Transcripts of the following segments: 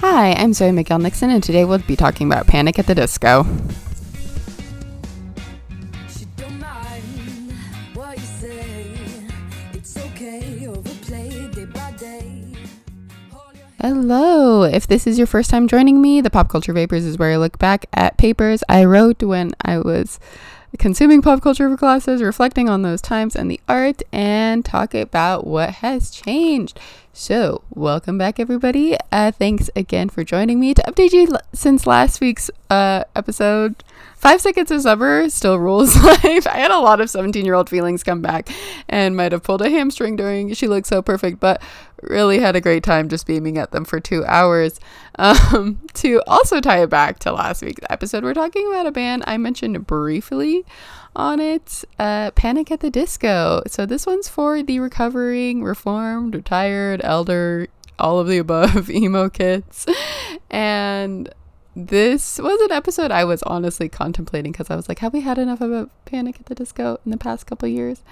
Hi, I'm Zoe Miguel Nixon, and today we'll be talking about Panic at the Disco. She don't mind what you say. It's okay, overplayed day by day. Hold your Hello! If this is your first time joining me, the Pop Culture Papers is where I look back at papers I wrote when I was consuming pop culture for classes, reflecting on those times and the art, and talk about what has changed. So, welcome back, everybody. Uh, thanks again for joining me to update you l- since last week's uh, episode. Five seconds of summer still rules life. I had a lot of 17 year old feelings come back and might have pulled a hamstring during She Looks So Perfect, but really had a great time just beaming at them for two hours. Um, to also tie it back to last week's episode, we're talking about a band I mentioned briefly on it uh, Panic at the Disco. So this one's for the recovering, reformed, retired, elder, all of the above emo kids. And this was an episode I was honestly contemplating because I was like, have we had enough about Panic at the Disco in the past couple years?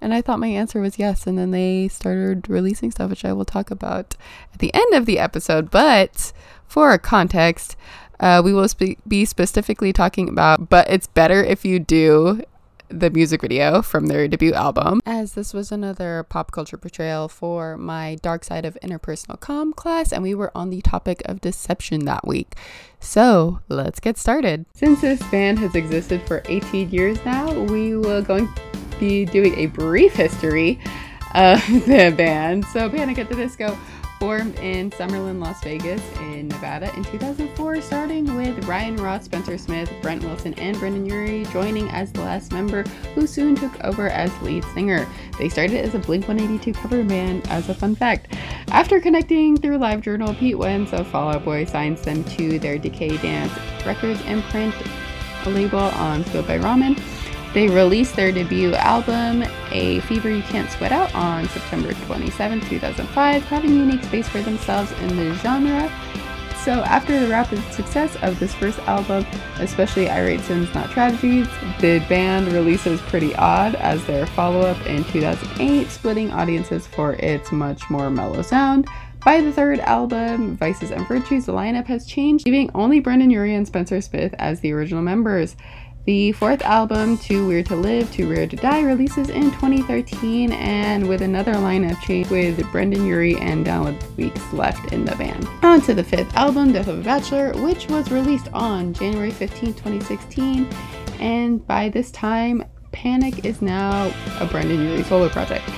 And I thought my answer was yes. And then they started releasing stuff, which I will talk about at the end of the episode. But for context, uh, we will spe- be specifically talking about, but it's better if you do the music video from their debut album, as this was another pop culture portrayal for my Dark Side of Interpersonal Com class, and we were on the topic of deception that week. So let's get started. Since this band has existed for 18 years now, we will going to be doing a brief history of the band. So Panic at the Disco formed in Summerlin, Las Vegas in Nevada in 2004, starting with Ryan Ross, Spencer Smith, Brent Wilson, and Brendan Urie joining as the last member, who soon took over as lead singer. They started as a Blink 182 cover band, as a fun fact. After connecting through LiveJournal, Pete Wentz of Fall Out Boy signs them to their Decaydance Records imprint a label on Fueled by Ramen. They released their debut album, A Fever You Can't Sweat Out, on September 27, 2005, carving unique space for themselves in the genre. So, after the rapid success of this first album, especially I Write Sins Not Tragedies, the band releases Pretty Odd as their follow up in 2008, splitting audiences for its much more mellow sound. By the third album, Vices and Virtues, the lineup has changed, leaving only Brendan Urie and Spencer Smith as the original members. The fourth album, Too Weird to Live, Too Rare to Die, releases in 2013, and with another lineup change with Brendan Urie and Dallon Weekes left in the band. On to the fifth album, Death of a Bachelor, which was released on January 15, 2016, and by this time, Panic is now a Brendan Urie solo project.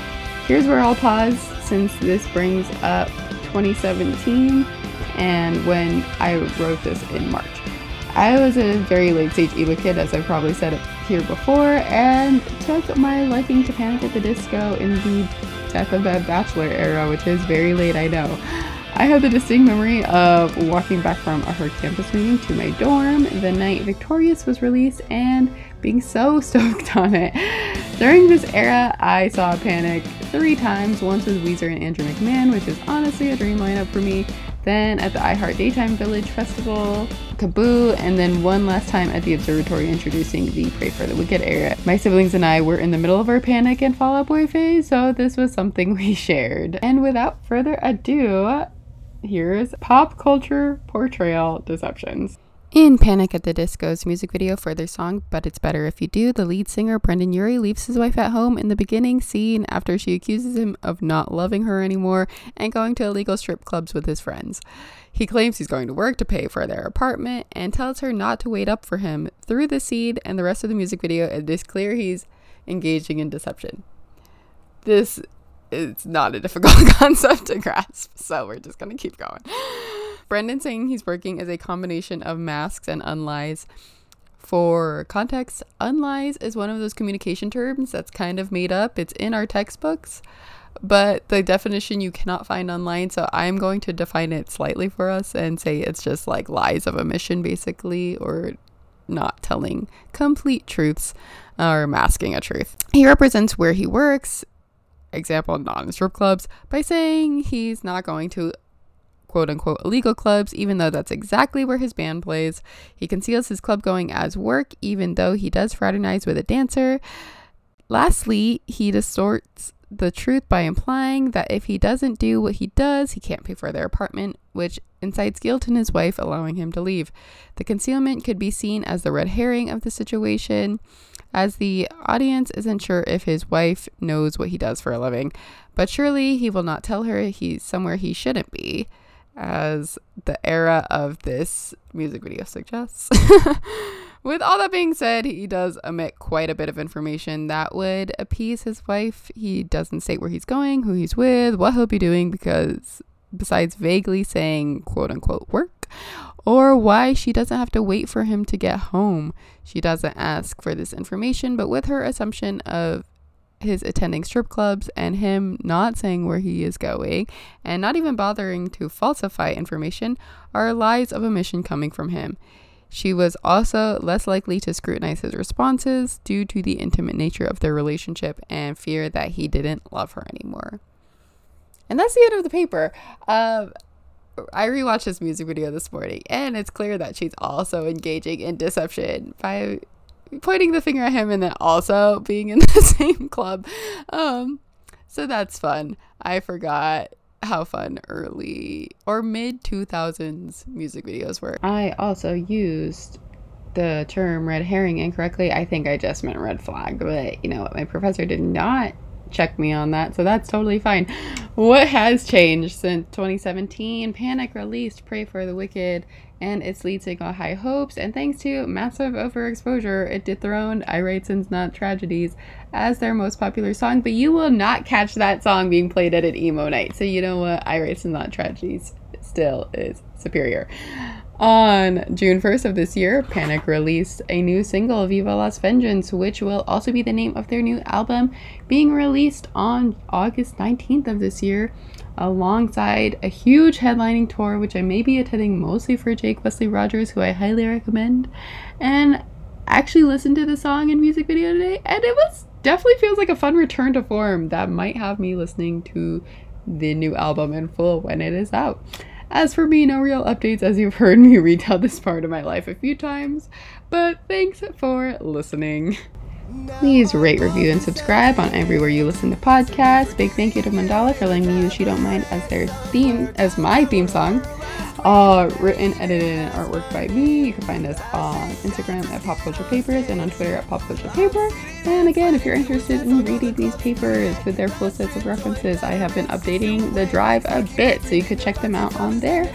Here's where I'll pause since this brings up 2017 and when I wrote this in March. I was a very late stage emo kid, as I've probably said here before, and took my liking to Panic at the Disco in the Death of a Bachelor era, which is very late, I know. I have the distinct memory of walking back from her campus meeting to my dorm the night Victorious was released and being so stoked on it. During this era, I saw Panic three times, once with Weezer and Andrew McMahon, which is honestly a dream lineup for me. Then at the iHeart Daytime Village Festival, KAABOO, and then one last time at the Observatory introducing the Pray for the Wicked era. My siblings and I were in the middle of our Panic and Fall Out Boy phase, so this was something we shared. And without further ado, here's pop culture portrayal deceptions. In Panic at the Disco's music video for their song But It's Better If You Do, the lead singer Brendan Urie leaves his wife at home in the beginning scene after she accuses him of not loving her anymore and going to illegal strip clubs with his friends. He claims he's going to work to pay for their apartment and tells her not to wait up for him. Through the scene and the rest of the music video, it is clear he's engaging in deception. This is not a difficult concept to grasp, so we're just going to keep going. Brendan saying he's working as a combination of masks and unlies. For context, unlies is one of those communication terms that's kind of made up. It's in our textbooks, but the definition you cannot find online. So I'm going to define it slightly for us and say it's just like lies of omission, basically, or not telling complete truths uh, or masking a truth. He represents where he works, example, non strip clubs, by saying he's not going to quote unquote illegal clubs, even though that's exactly where his band plays. He conceals his club going as work, even though he does fraternize with a dancer. Lastly, he distorts the truth by implying that if he doesn't do what he does, he can't pay for their apartment, which incites guilt in his wife, allowing him to leave. The concealment could be seen as the red herring of the situation, as the audience isn't sure if his wife knows what he does for a living. But surely he will not tell her he's somewhere he shouldn't be, as the era of this music video suggests. With all that being said, he does omit quite a bit of information that would appease his wife. He doesn't state where he's going, who he's with, what he'll be doing, because besides vaguely saying quote unquote work, or why she doesn't have to wait for him to get home. She doesn't ask for this information, but with her assumption of his attending strip clubs and him not saying where he is going and not even bothering to falsify information are lies of omission coming from him. She was also less likely to scrutinize his responses due to the intimate nature of their relationship and fear that he didn't love her anymore. And that's the end of the paper. Um, I rewatched this music video this morning, and it's clear that she's also engaging in deception by pointing the finger at him and then also being in the same club. Um, so that's fun. I forgot how fun early or mid 2000s music videos were. I also used the term red herring incorrectly. I think I just meant red flag, but you know what? My professor did not check me on that, so that's totally fine. What has changed since 2017? Panic released Pray for the Wicked and its lead single High Hopes, and thanks to massive overexposure, it dethroned I Write Sins Not Tragedies as their most popular song. But you will not catch that song being played at an emo night. So you know what? I Write Sins Not Tragedies still is superior. On June 1st of this year, Panic released a new single, Viva Las Vengeance, which will also be the name of their new album, being released on August 19th of this year, alongside a huge headlining tour, which I may be attending mostly for Jake Wesley Rogers, who I highly recommend. And actually listened to the song and music video today, and it was definitely feels like a fun return to form that might have me listening to the new album in full when it is out. As for me, no real updates as you've heard me retell this part of my life a few times, but thanks for listening. Please rate, review, and subscribe on everywhere you listen to podcasts. Big thank you to Mandala for letting me use She Don't Mind as their theme, as my theme song. Uh, written, edited, and artwork by me. You can find us on Instagram at Pop Culture Papers and on Twitter at Pop Culture Paper. And again, if you're interested in reading these papers with their full sets of references, I have been updating the drive a bit, so you could check them out on there.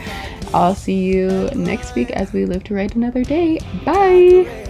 I'll see you next week as we live to write another day. Bye!